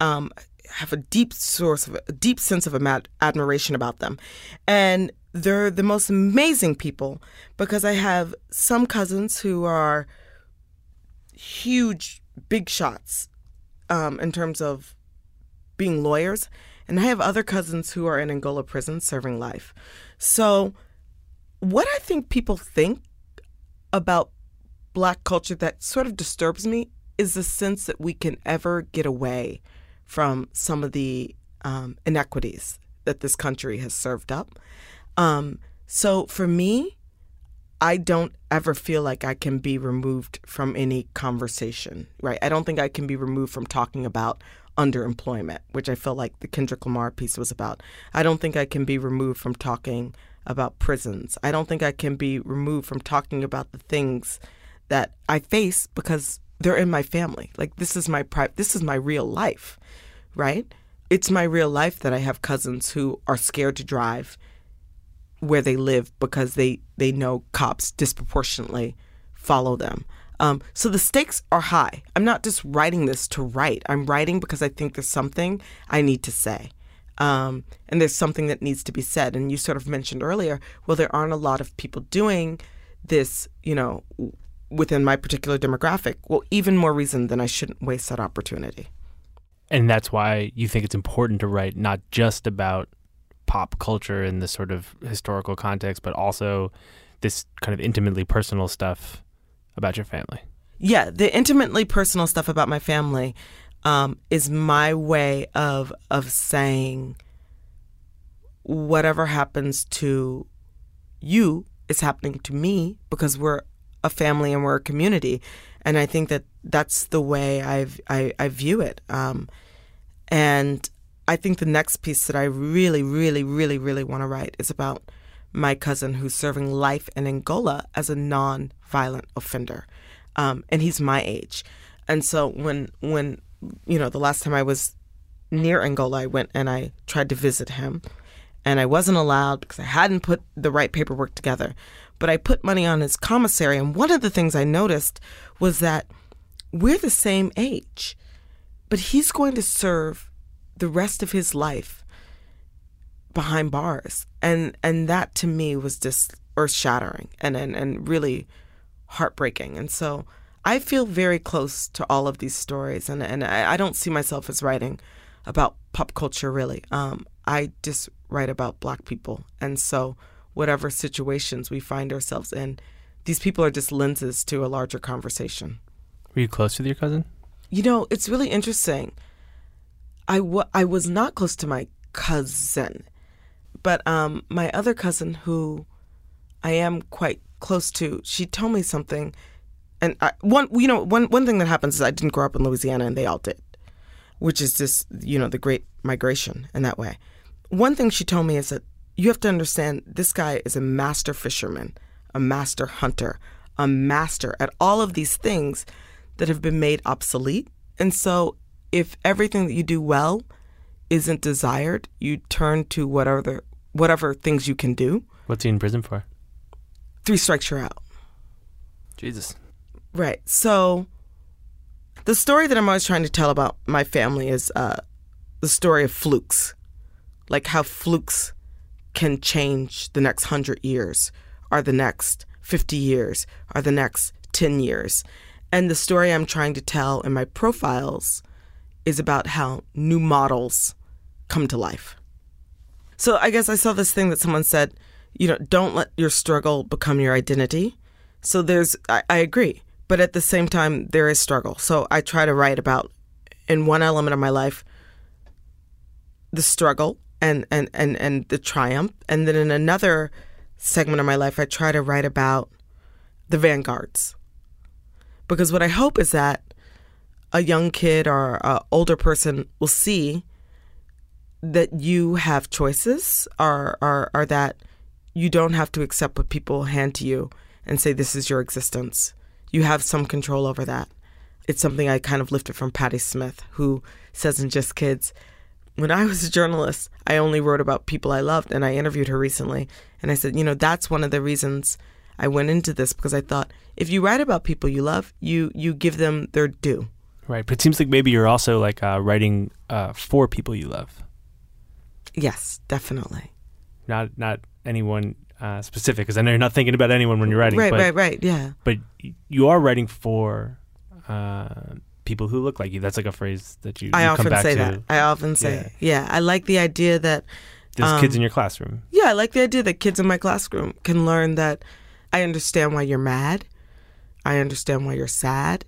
Um, have a deep source of a deep sense of admiration about them, and they're the most amazing people because I have some cousins who are huge, big shots um, in terms of being lawyers, and I have other cousins who are in Angola prison serving life. So, what I think people think about black culture that sort of disturbs me is the sense that we can ever get away from some of the um, inequities that this country has served up. Um, so for me, I don't ever feel like I can be removed from any conversation, right? I don't think I can be removed from talking about underemployment, which I feel like the Kendrick Lamar piece was about. I don't think I can be removed from talking about prisons. I don't think I can be removed from talking about the things that I face because they're in my family. Like this is my pri- this is my real life, right? It's my real life that I have cousins who are scared to drive where they live because they they know cops disproportionately follow them. Um, so the stakes are high. I'm not just writing this to write. I'm writing because I think there's something I need to say. Um, and there's something that needs to be said. And you sort of mentioned earlier, well, there aren't a lot of people doing this, you know, within my particular demographic. Well, even more reason than I shouldn't waste that opportunity. and that's why you think it's important to write not just about pop culture in this sort of historical context, but also this kind of intimately personal stuff about your family. yeah, the intimately personal stuff about my family um, is my way of of saying whatever happens to you is happening to me because we're a family and we're a community, and I think that that's the way I've, I I view it. Um, and I think the next piece that I really, really, really, really want to write is about my cousin who's serving life in Angola as a non-violent offender, um, and he's my age. And so when when you know the last time I was near Angola, I went and I tried to visit him, and I wasn't allowed because I hadn't put the right paperwork together. But I put money on his commissary, and one of the things I noticed was that we're the same age, but he's going to serve the rest of his life behind bars. And and that to me was just earth shattering and, and and really heartbreaking. And so i feel very close to all of these stories and and i, I don't see myself as writing about pop culture really um, i just write about black people and so whatever situations we find ourselves in these people are just lenses to a larger conversation Were you close with your cousin? you know, it's really interesting. I I was not close to my cousin, but um, my other cousin, who I am quite close to, she told me something. And I, one, you know, one one thing that happens is I didn't grow up in Louisiana, and they all did, which is just you know the Great Migration in that way. one thing she told me is that you have to understand this guy is a master fisherman, a master hunter, a master at all of these things that have been made obsolete. And so, if everything that you do well isn't desired, you turn to whatever whatever things you can do. What's he in prison for? Three strikes, you're out. Jesus. Right. So, the story that I'm always trying to tell about my family is uh, the story of flukes, like how flukes can change the next hundred years, or the next 50 years, or the next 10 years. And the story I'm trying to tell in my profiles is about how new models come to life. So I guess I saw this thing that someone said, you know, don't let your struggle become your identity. So there's, I, I agree, but at the same time, there is struggle. So I try to write about, in one element of my life, the struggle and, and, and, and the triumph. And then in another segment of my life, I try to write about the vanguards. Because what I hope is that a young kid or an older person will see that you have choices or, or, or that you don't have to accept what people hand to you and say this is your existence. You have some control over that. It's something I kind of lifted from Patti Smith, who says in Just Kids, when I was a journalist, I only wrote about people I loved, and I interviewed her recently. And I said, you know, that's one of the reasons I went into this because I thought if you write about people you love, you you give them their due. Right, but it seems like maybe you're also like uh, writing uh, for people you love, Yes, definitely. not not anyone uh, specific. Because I know you're not thinking about anyone when you're writing. right, but, right, right. Yeah. But you are writing for uh, people who look like you. That's like a phrase that you, I you often say to. that. I often say, yeah. I like the idea that There's kids um, in your classroom. Yeah, I like the idea that kids in my classroom can learn that I understand why you're mad. I understand why you're sad.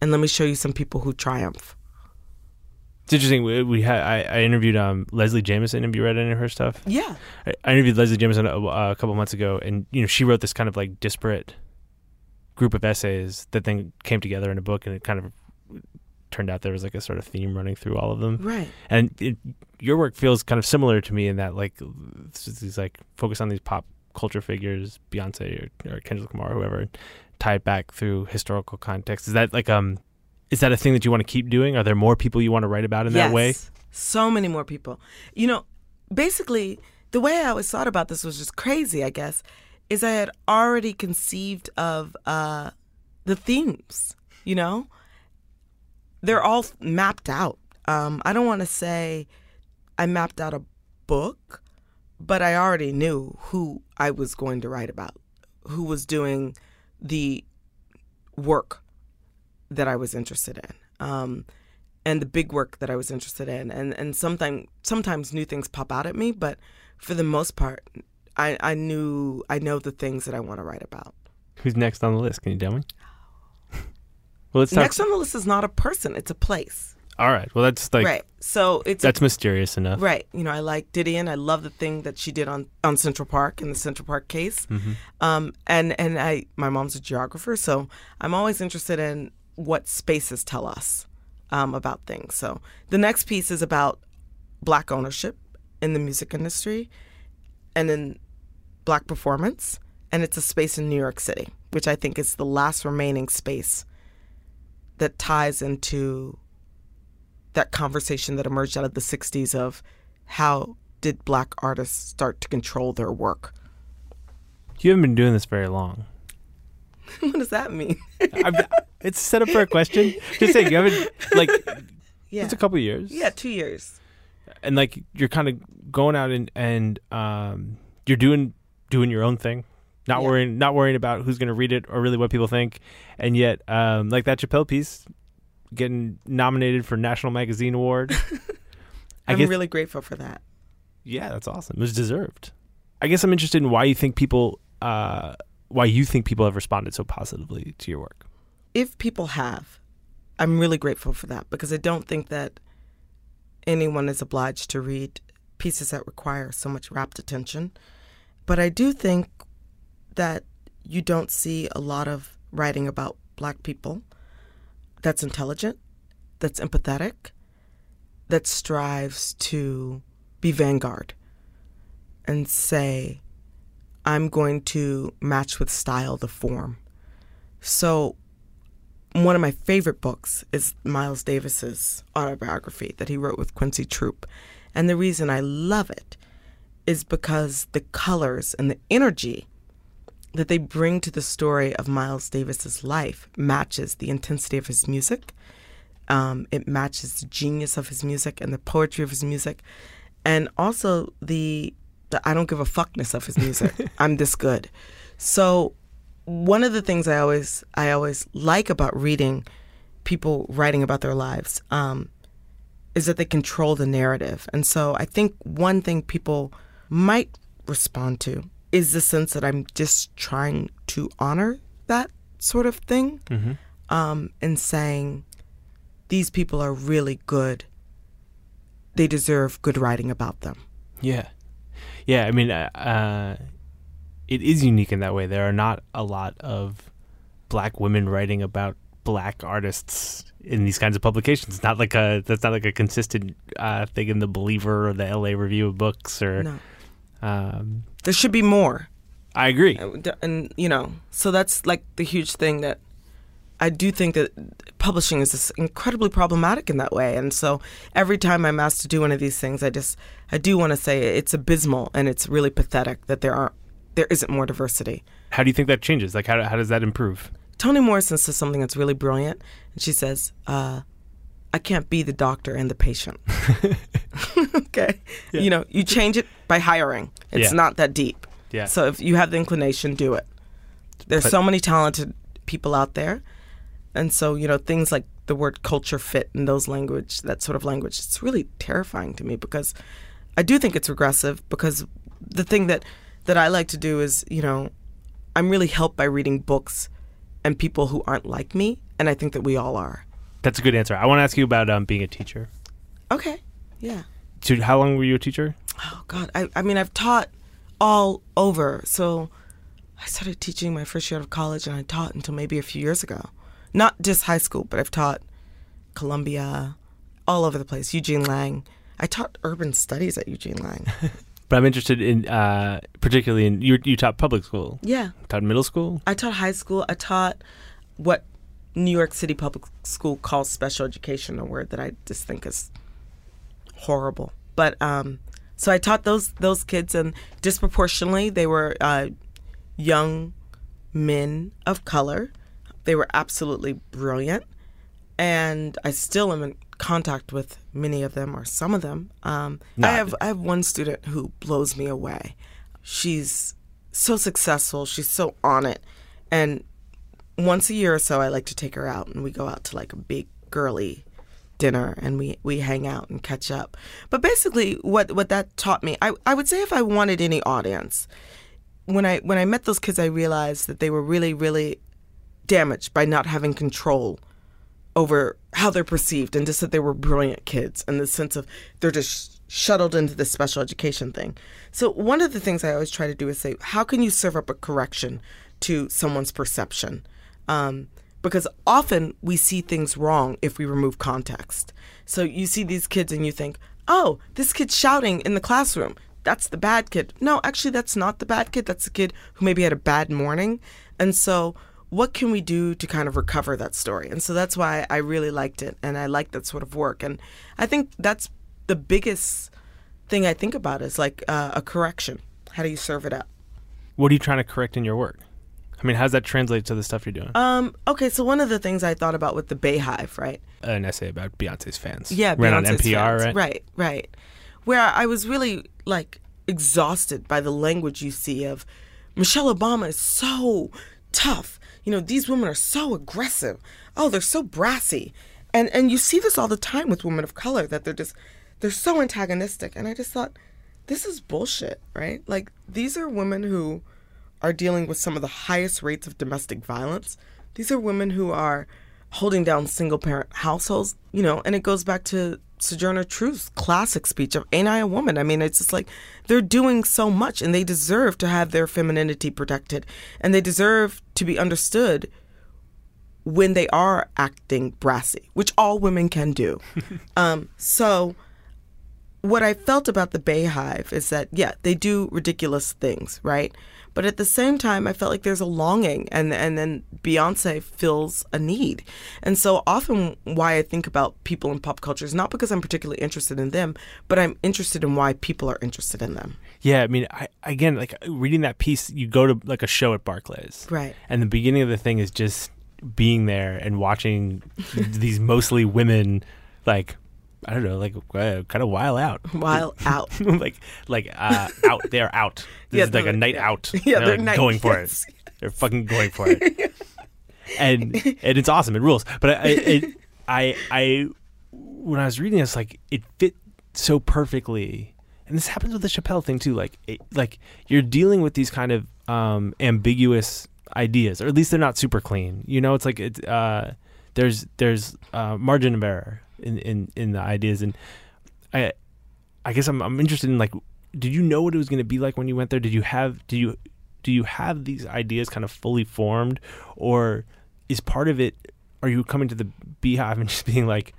And let me show you some people who triumph. It's interesting. We, we had I, I interviewed um, Leslie Jamison. Have you read any of her stuff? Yeah. I, I interviewed Leslie Jamison a, a couple months ago, and you know she wrote this kind of like disparate group of essays that then came together in a book, and it kind of turned out there was like a sort of theme running through all of them. Right. And it, your work feels kind of similar to me in that like these like focus on these pop culture figures, Beyonce or, or Kendrick Lamar, or whoever, tie it back through historical context. Is that like um, is that a thing that you want to keep doing? Are there more people you want to write about in that way? Yes. So many more people. You know, basically, the way I always thought about this was just crazy, I guess, is I had already conceived of uh, the themes, you know? They're all mapped out. Um, I don't want to say I mapped out a book, but I already knew who I was going to write about, who was doing the work that I was interested in. Um, and the big work that I was interested in. And and sometimes sometimes new things pop out at me, but for the most part, I, I knew I know the things that I want to write about. Who's next on the list? Can you tell me? well, let's talk. Next on the list is not a person; it's a place. All right. Well, that's like right. So it's that's mysterious enough. right. You know, I like Didion. I love the thing that she did on on Central Park in the Central Park case. Mm-hmm. Um, and and I my mom's a geographer, so I'm always interested in what spaces tell us um, about things. So the next piece is about black ownership in the music industry, and in black performance, and it's a space in New York City, which I think is the last remaining space that ties into that conversation that emerged out of the 60s of how did black artists start to control their work. You haven't been doing this very long. what does that mean? It's set up for a question. Just saying, you haven't like yeah. it's a couple years. Yeah, two years. and like you're kind of going out and and um, you're doing doing your own thing, not Yeah. worrying not worrying about who's going to read it or really what people think, and yet um, like that Chappelle piece, getting nominated for National Magazine Award. I'm guess really grateful for that. yeah, that's awesome. It was deserved. I guess I'm interested in why you think people uh, why you think people have responded so positively to your work. If people have, I'm really grateful for that because I don't think that anyone is obliged to read pieces that require so much rapt attention. But I do think that you don't see a lot of writing about black people that's intelligent, that's empathetic, that strives to be vanguard and say, I'm going to match with style the form. So, one of my favorite books is Miles Davis's autobiography that he wrote with Quincy Troupe. And the reason I love it is because the colors and the energy that they bring to the story of Miles Davis's life matches the intensity of his music. Um, it matches the genius of his music and the poetry of his music, and also the the I don't give a fuckness of his music. I'm this good. So one of the things I always I always like about reading people writing about their lives um, is that they control the narrative, and so I think one thing people might respond to is the sense that I'm just trying to honor that sort of thing, um, and saying these people are really good. They deserve good writing about them. Yeah, yeah. I mean, uh, uh, it is unique in that way. There are not a lot of black women writing about black artists in these kinds of publications. It's not like a that's not like a consistent uh, thing in the Believer or the L.A. Review of Books or. No, Um, there should be more. I agree. and you know so that's like the huge thing that i do think that publishing is incredibly problematic in that way and so every time i'm asked to do one of these things i just i do want to say it's abysmal and it's really pathetic that there aren't there isn't more diversity How do you think that changes? Like, how how does that improve? toni morrison says something that's really brilliant and she says uh, i can't be the doctor and the patient okay you know you change it by hiring it's Yeah. not that deep Yeah. so if you have the inclination, do it. There's But- so many talented people out there, and so you know things like the word culture fit and those language, that sort of language. It's really terrifying to me because I do think it's regressive. Because the thing that that I like to do is, you know, I'm really helped by reading books and people who aren't like me, and I think that we all are. That's a good answer. I want to ask you about um, being a teacher. Okay, yeah. So, how long were you a teacher? Oh God, I, I mean, I've taught all over. So I started teaching my first year of college, and I taught until maybe a few years ago. Not just high school, but I've taught Columbia, all over the place. Eugene Lang. I taught urban studies at Eugene Lang. But I'm interested in, uh, particularly in you. You taught public school, yeah, taught middle school. I taught high school. I taught what New York City Public School calls special education, a word that I just think is horrible. But um, so I taught those those kids, and disproportionately, they were uh, young men of color. They were absolutely brilliant, and I still am in contact with many of them or some of them. Um, I have I have one student who blows me away. She's so successful. She's so on it, and once a year or so, I like to take her out, and we go out to like a big girly dinner, and we we hang out and catch up. But basically, what what that taught me, I I would say if I wanted any audience, when I when I met those kids, I realized that they were really really damaged by not having control over how they're perceived and just that they were brilliant kids and the sense of they're just shuttled into this special education thing. So one of the things I always try to do is say, how can you serve up a correction to someone's perception? Um, because often we see things wrong if we remove context. So you see these kids and you think, oh, this kid's shouting in the classroom. That's the bad kid. No, actually, that's not the bad kid. That's the kid who maybe had a bad morning. And so, what can we do to kind of recover that story? And so that's why I really liked it. And I like that sort of work. And I think that's the biggest thing I think about is like uh, a correction. How do you serve it up? What are you trying to correct in your work? I mean, how does that translate to the stuff you're doing? Um, okay, so one of the things I thought about with the Beyhive, right? An essay about Beyonce's fans. Yeah, ran on NPR, fans. right? Right, right. Where I was really like exhausted by the language you see of Michelle Obama is so tough. You know, these women are so aggressive. Oh, they're so brassy. And and you see this all the time with women of color that they're just they're so antagonistic. And I just thought this is bullshit, right? Like these are women who are dealing with some of the highest rates of domestic violence. These are women who are holding down single parent households, you know, and it goes back to Sojourner Truth's classic speech of Ain't I a Woman? I mean, it's just like they're doing so much and they deserve to have their femininity protected and they deserve to be understood when they are acting brassy, which all women can do. um, so what I felt about the Beyhive is that yeah, they do ridiculous things, right? But at the same time, I felt like there's a longing, and and then Beyonce fills a need, and so often why I think about people in pop culture is not because I'm particularly interested in them, but I'm interested in why people are interested in them. Yeah, I mean, I, again, like reading that piece, you go to like a show at Barclays, Right. And the beginning of the thing is just being there and watching these mostly women, like I don't know, like uh, kind of while out, While out. like like uh, out. They're out. This Yeah, is like a night out. Yeah, they're, they're like, night- going for yes. it. They're fucking going for it. and and it's awesome. It rules. But I, I, it, I, I, when I was reading this, like it fit so perfectly. And this happens with the Chappelle thing too. Like, it, like you're dealing with these kind of um, ambiguous ideas, or at least they're not super clean. You know, it's like it's uh, there's there's uh, margin of error in, in in the ideas, and I I guess I'm I'm interested in like, did you know what it was going to be like when you went there? Did you have do you do you have these ideas kind of fully formed, or is part of it? Are you coming to the Beyhive and just being like,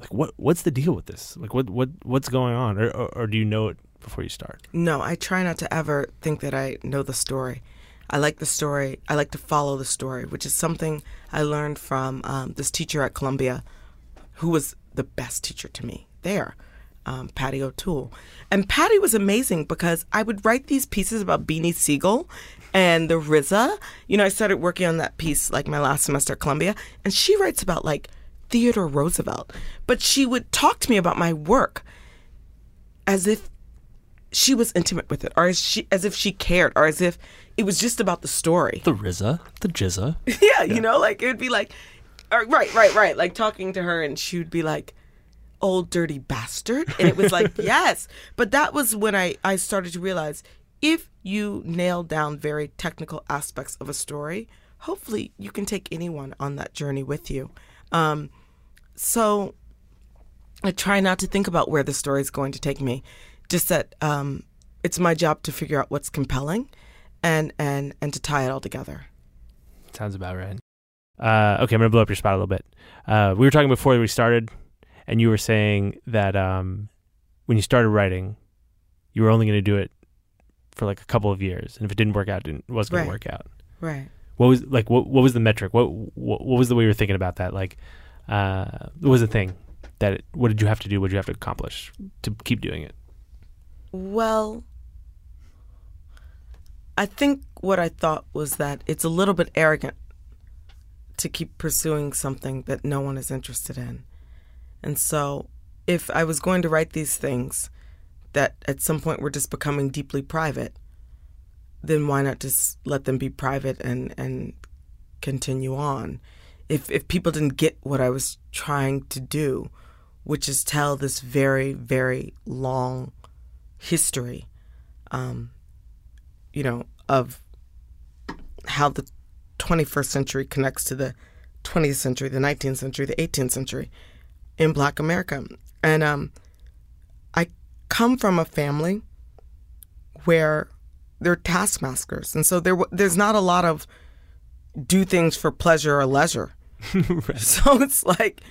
like what what's the deal with this? Like what what what's going on, or or, or do you know it before you start? No, I try not to ever think that I know the story. I like the story. I like to follow the story, which is something I learned from um, this teacher at Columbia, who was the best teacher to me there, um, Patty O'Toole. And Patty was amazing because I would write these pieces about Beanie Sigel and the RZA. You know, I started working on that piece like my last semester at Columbia, and she writes about like Theodore Roosevelt. But she would talk to me about my work as if she was intimate with it, or as she as if she cared, or as if it was just about the story. The RZA, the GZA. yeah, you know, like it would be like, or, right, right, right, like talking to her, and she would be like, "Old dirty bastard," and it was like, yes. But that was when I I started to realize if you nail down very technical aspects of a story, hopefully you can take anyone on that journey with you. Um, so I try not to think about where the story is going to take me. Just that um, it's my job to figure out what's compelling, and and and to tie it all together. Sounds about right. Uh, okay, I'm gonna blow up your spot a little bit. Uh, we were talking before we started, and you were saying that um, when you started writing, you were only gonna do it for like a couple of years, and if it didn't work out, it didn't, wasn't gonna Right. work out. Right. What was like? What what was the metric? What what, what was the way you were thinking about that? Like, uh, what was the thing that? What did you have to do? What did you have to accomplish to keep doing it? Well, I think what I thought was that it's a little bit arrogant to keep pursuing something that no one is interested in. And so, if I was going to write these things that at some point were just becoming deeply private, then why not just let them be private and, and continue on? If, if people didn't get what I was trying to do, which is tell this very, very long history, um, you know, of how the 21st century connects to the 20th century, the 19th century, the 18th century in Black America. And um, I come from a family where they're taskmasters, and so there there's not a lot of do things for pleasure or leisure. So it's like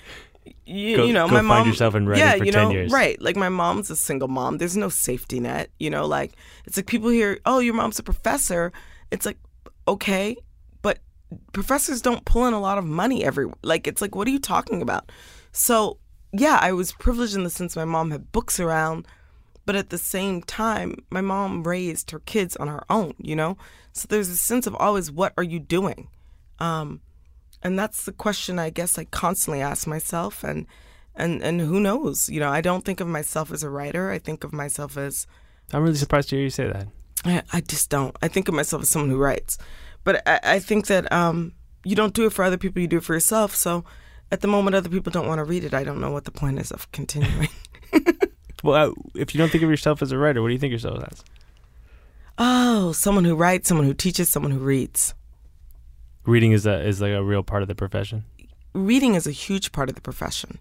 you, Go- you know, my find mom. yourself in yeah, for you 10 know, years. right? Like my mom's a single mom. There's no safety net. You know, like it's like people hear, oh, your mom's a professor. It's like okay, professors don't pull in a lot of money every. Like it's like, what are you talking about? So yeah, I was privileged in the sense my mom had books around, but at the same time, my mom raised her kids on her own. You know, so there's a sense of always, what are you doing? Um, and that's the question I guess I constantly ask myself and and and who knows you know I don't think of myself as a writer I think of myself as I'm really surprised to hear you say that. I, I just don't I think of myself as someone who writes but I, I think that um you don't do it for other people you do it for yourself so at the moment other people don't want to read it I don't know what the point is of continuing Well, uh, if you don't think of yourself as a writer, what do you think yourself as? oh someone who writes someone who teaches someone who reads Reading is a is like a real part of the profession. reading is a huge part of the profession.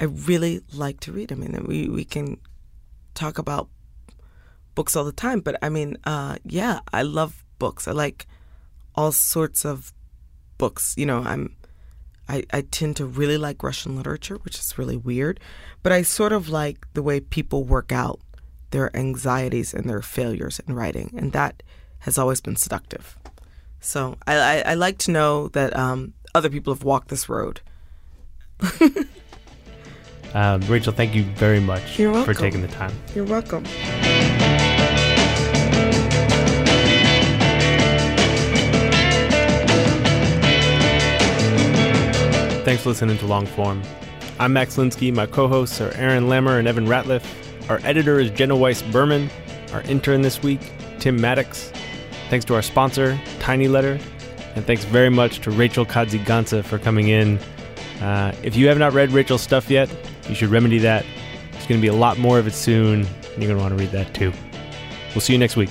I really like to read. I mean, we we can talk about books all the time, but I mean, uh, yeah, I love books. I like all sorts of books. You know, I'm I, I tend to really like Russian literature, which is really weird, but I sort of like the way people work out their anxieties and their failures in writing, and that has always been seductive. So I, I, I like to know that um, other people have walked this road. Um, Rachel, thank you very much for taking the time. You're welcome. Thanks for listening to Longform. I'm Max Linsky. My co hosts are Aaron Lammer and Evan Ratliff. Our editor is Jenna Weiss Berman. Our intern this week, Tim Maddox. Thanks to our sponsor, TinyLetter. And thanks very much to Rachel Kaadzi Ghansah for coming in. Uh, if you have not read Rachel's stuff yet, you should remedy that. There's going to be a lot more of it soon, and you're going to want to read that too. We'll see you next week.